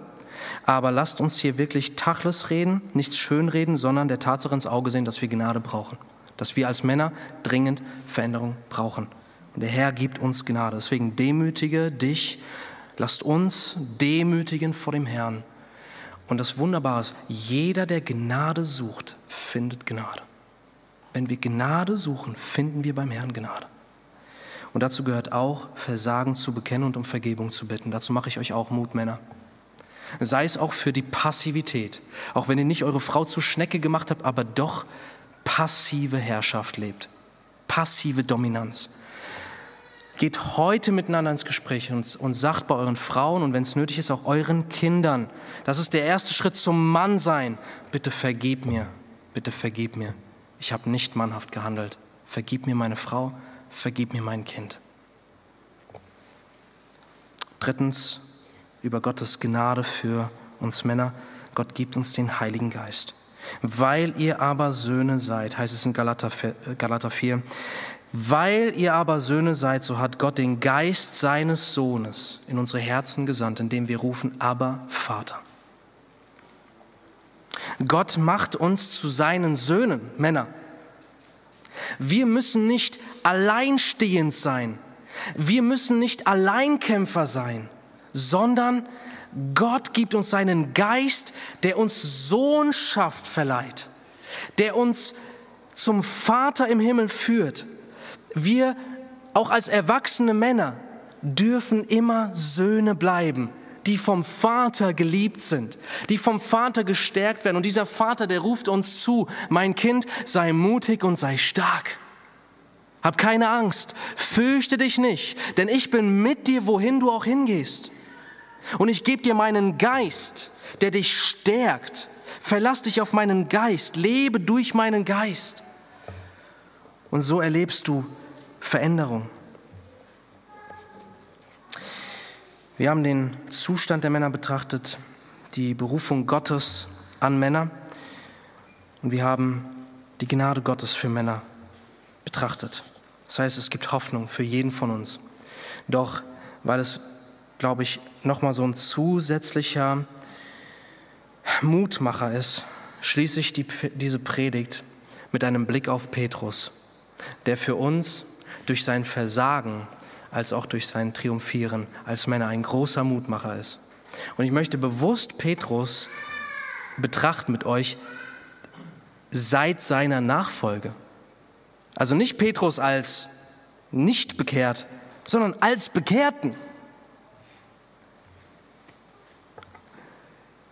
Aber lasst uns hier wirklich Tachles reden, nichts schönreden, sondern der Tatsache ins Auge sehen, dass wir Gnade brauchen. Dass wir als Männer dringend Veränderung brauchen. Und der Herr gibt uns Gnade. Deswegen demütige dich, lasst uns demütigen vor dem Herrn. Und das Wunderbare ist, jeder, der Gnade sucht, findet Gnade. Wenn wir Gnade suchen, finden wir beim Herrn Gnade. Und dazu gehört auch, Versagen zu bekennen und um Vergebung zu bitten. Dazu mache ich euch auch Mut, Männer sei es auch für die Passivität. Auch wenn ihr nicht eure Frau zur Schnecke gemacht habt, aber doch passive Herrschaft lebt, passive Dominanz. Geht heute miteinander ins Gespräch und, und sagt bei euren Frauen und wenn es nötig ist, auch euren Kindern, das ist der erste Schritt zum Mannsein. Bitte vergib mir, bitte vergib mir. Ich habe nicht mannhaft gehandelt. Vergib mir meine Frau, vergib mir mein Kind. Drittens, über Gottes Gnade für uns Männer. Gott gibt uns den Heiligen Geist. Weil ihr aber Söhne seid, heißt es in Galater 4, weil ihr aber Söhne seid, so hat Gott den Geist seines Sohnes in unsere Herzen gesandt, indem wir rufen, aber Vater. Gott macht uns zu seinen Söhnen, Männer. Wir müssen nicht alleinstehend sein. Wir müssen nicht Alleinkämpfer sein sondern Gott gibt uns seinen Geist, der uns Sohnschaft verleiht, der uns zum Vater im Himmel führt. Wir, auch als erwachsene Männer, dürfen immer Söhne bleiben, die vom Vater geliebt sind, die vom Vater gestärkt werden. Und dieser Vater, der ruft uns zu, mein Kind, sei mutig und sei stark. Hab keine Angst, fürchte dich nicht, denn ich bin mit dir, wohin du auch hingehst. Und ich gebe dir meinen Geist, der dich stärkt. Verlass dich auf meinen Geist, lebe durch meinen Geist. Und so erlebst du Veränderung. Wir haben den Zustand der Männer betrachtet, die Berufung Gottes an Männer und wir haben die Gnade Gottes für Männer betrachtet. Das heißt, es gibt Hoffnung für jeden von uns. Doch weil es glaube ich, nochmal so ein zusätzlicher Mutmacher ist, schließe ich die, diese Predigt mit einem Blick auf Petrus, der für uns durch sein Versagen als auch durch sein Triumphieren als Männer ein großer Mutmacher ist. Und ich möchte bewusst Petrus betrachten mit euch seit seiner Nachfolge. Also nicht Petrus als nicht bekehrt, sondern als Bekehrten.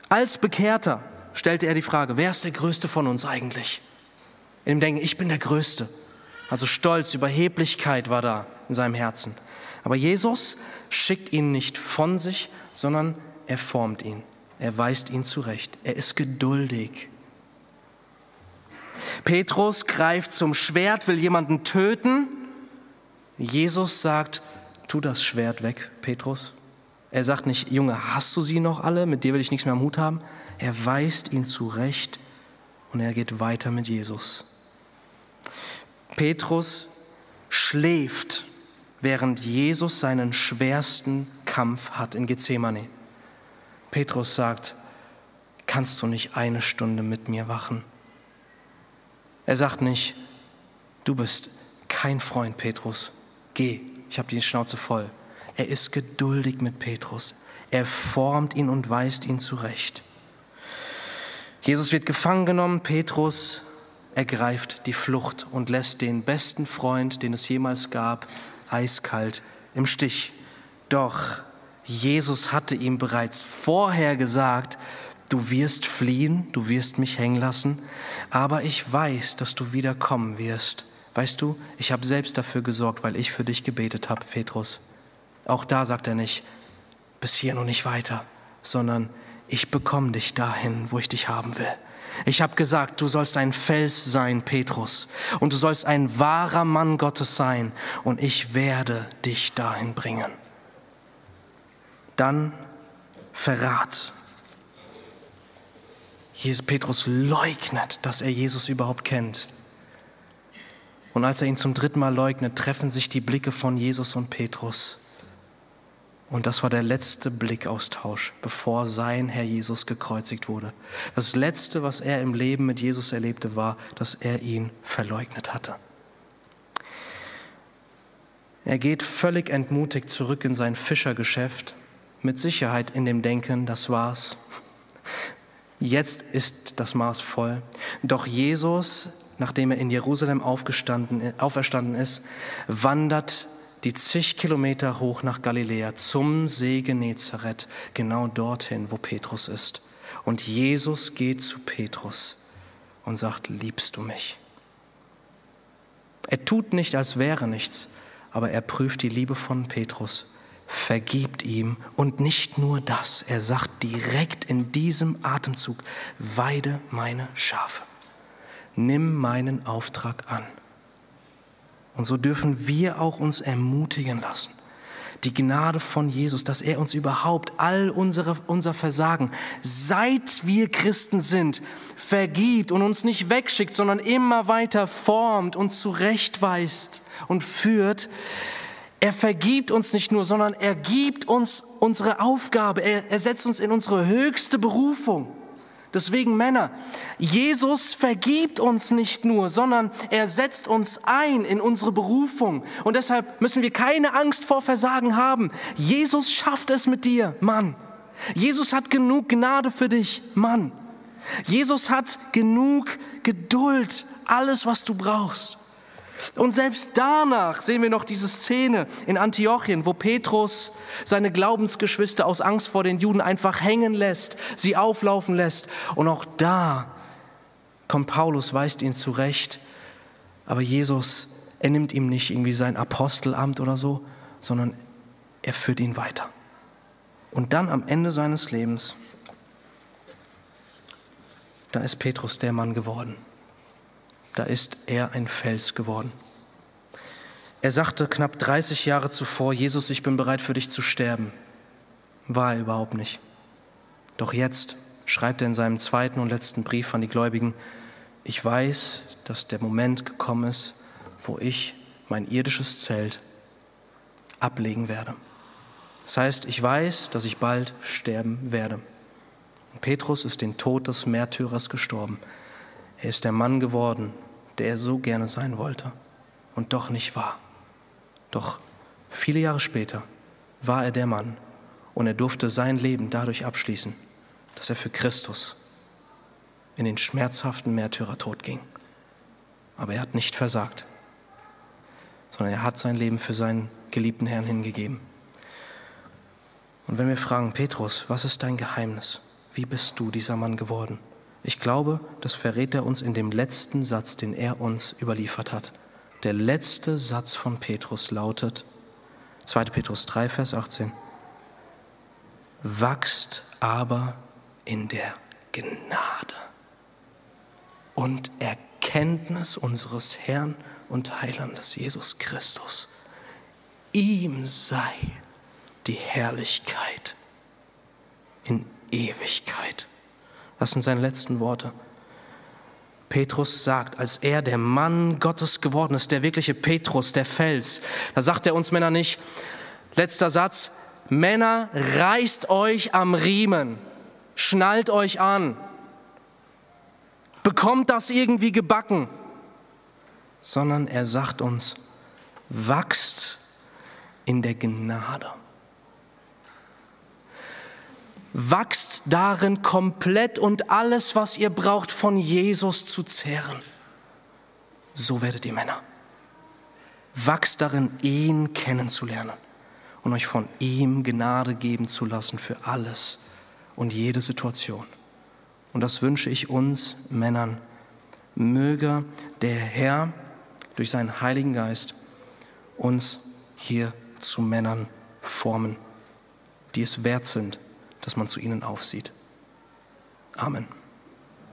Als Bekehrter stellte er die Frage, wer ist der Größte von uns eigentlich? In dem Denken, ich bin der Größte. Also Stolz, Überheblichkeit war da in seinem Herzen. Aber Jesus schickt ihn nicht von sich, sondern er formt ihn. Er weist ihn zurecht. Er ist geduldig. Petrus greift zum Schwert, will jemanden töten. Jesus sagt, tu das Schwert weg, Petrus. Er sagt nicht, Junge, hast du sie noch alle? Mit dir will ich nichts mehr am Hut haben. Er weist ihn zurecht und er geht weiter mit Jesus. Petrus schläft, während Jesus seinen schwersten Kampf hat in Gethsemane. Petrus sagt, kannst du nicht eine Stunde mit mir wachen? Er sagt nicht, du bist kein Freund, Petrus, geh, ich habe die Schnauze voll. Er ist geduldig mit Petrus. Er formt ihn und weist ihn zurecht. Jesus wird gefangen genommen, Petrus ergreift die Flucht und lässt den besten Freund, den es jemals gab, eiskalt im Stich. Doch Jesus hatte ihm bereits vorher gesagt, du wirst fliehen, du wirst mich hängen lassen, aber ich weiß, dass du wieder kommen wirst. Weißt du, ich habe selbst dafür gesorgt, weil ich für dich gebetet habe, Petrus. Auch da sagt er nicht, bis hier und nicht weiter, sondern ich bekomme dich dahin, wo ich dich haben will. Ich habe gesagt, du sollst ein Fels sein, Petrus, und du sollst ein wahrer Mann Gottes sein, und ich werde dich dahin bringen. Dann Verrat. Petrus leugnet, dass er Jesus überhaupt kennt. Und als er ihn zum dritten Mal leugnet, treffen sich die Blicke von Jesus und Petrus. Und das war der letzte Blickaustausch, bevor sein Herr Jesus gekreuzigt wurde. Das Letzte, was er im Leben mit Jesus erlebte, war, dass er ihn verleugnet hatte. Er geht völlig entmutigt zurück in sein Fischergeschäft, mit Sicherheit in dem Denken, das war's. Jetzt ist das Maß voll. Doch Jesus, nachdem er in Jerusalem aufgestanden, auferstanden ist, wandert die zig Kilometer hoch nach Galiläa zum See Genezareth, genau dorthin, wo Petrus ist. Und Jesus geht zu Petrus und sagt, liebst du mich? Er tut nicht, als wäre nichts, aber er prüft die Liebe von Petrus, vergibt ihm und nicht nur das, er sagt direkt in diesem Atemzug, weide meine Schafe, nimm meinen Auftrag an. Und so dürfen wir auch uns ermutigen lassen. Die Gnade von Jesus, dass er uns überhaupt all unsere, unser Versagen, seit wir Christen sind, vergibt und uns nicht wegschickt, sondern immer weiter formt und zurechtweist und führt. Er vergibt uns nicht nur, sondern er gibt uns unsere Aufgabe. Er, er setzt uns in unsere höchste Berufung. Deswegen Männer, Jesus vergibt uns nicht nur, sondern er setzt uns ein in unsere Berufung. Und deshalb müssen wir keine Angst vor Versagen haben. Jesus schafft es mit dir, Mann. Jesus hat genug Gnade für dich, Mann. Jesus hat genug Geduld, alles, was du brauchst. Und selbst danach sehen wir noch diese Szene in Antiochien, wo Petrus seine Glaubensgeschwister aus Angst vor den Juden einfach hängen lässt, sie auflaufen lässt. Und auch da kommt Paulus, weist ihn zurecht. Aber Jesus, er nimmt ihm nicht irgendwie sein Apostelamt oder so, sondern er führt ihn weiter. Und dann am Ende seines Lebens, da ist Petrus der Mann geworden da ist er ein Fels geworden. Er sagte knapp 30 Jahre zuvor, Jesus, ich bin bereit für dich zu sterben. War er überhaupt nicht. Doch jetzt schreibt er in seinem zweiten und letzten Brief an die Gläubigen, ich weiß, dass der Moment gekommen ist, wo ich mein irdisches Zelt ablegen werde. Das heißt, ich weiß, dass ich bald sterben werde. Und Petrus ist den Tod des Märtyrers gestorben. Er ist der Mann geworden, der er so gerne sein wollte und doch nicht war. Doch viele Jahre später war er der Mann und er durfte sein Leben dadurch abschließen, dass er für Christus in den schmerzhaften Märtyrertod ging. Aber er hat nicht versagt, sondern er hat sein Leben für seinen geliebten Herrn hingegeben. Und wenn wir fragen, Petrus, was ist dein Geheimnis? Wie bist du dieser Mann geworden? Ich glaube, das verrät er uns in dem letzten Satz, den er uns überliefert hat. Der letzte Satz von Petrus lautet, 2. Petrus 3, Vers 18, wachst aber in der Gnade und erkennt Erkenntnis unseres Herrn und Heilandes Jesus Christus. Ihm sei die Herrlichkeit in Ewigkeit. Das sind seine letzten Worte. Petrus sagt, als er der Mann Gottes geworden ist, der wirkliche Petrus, der Fels, da sagt er uns Männer nicht, letzter Satz, Männer, reißt euch am Riemen, schnallt euch an, bekommt das irgendwie gebacken, sondern er sagt uns, wachst in der Gnade. Wachst darin komplett und alles, was ihr braucht, von Jesus zu zehren. So werdet ihr Männer. Wachst darin, ihn kennenzulernen und euch von ihm Gnade geben zu lassen für alles und jede Situation. Und das wünsche ich uns Männern. Möge der Herr durch seinen Heiligen Geist uns hier zu Männern formen, die es wert sind, dass man zu ihnen aufsieht. Amen.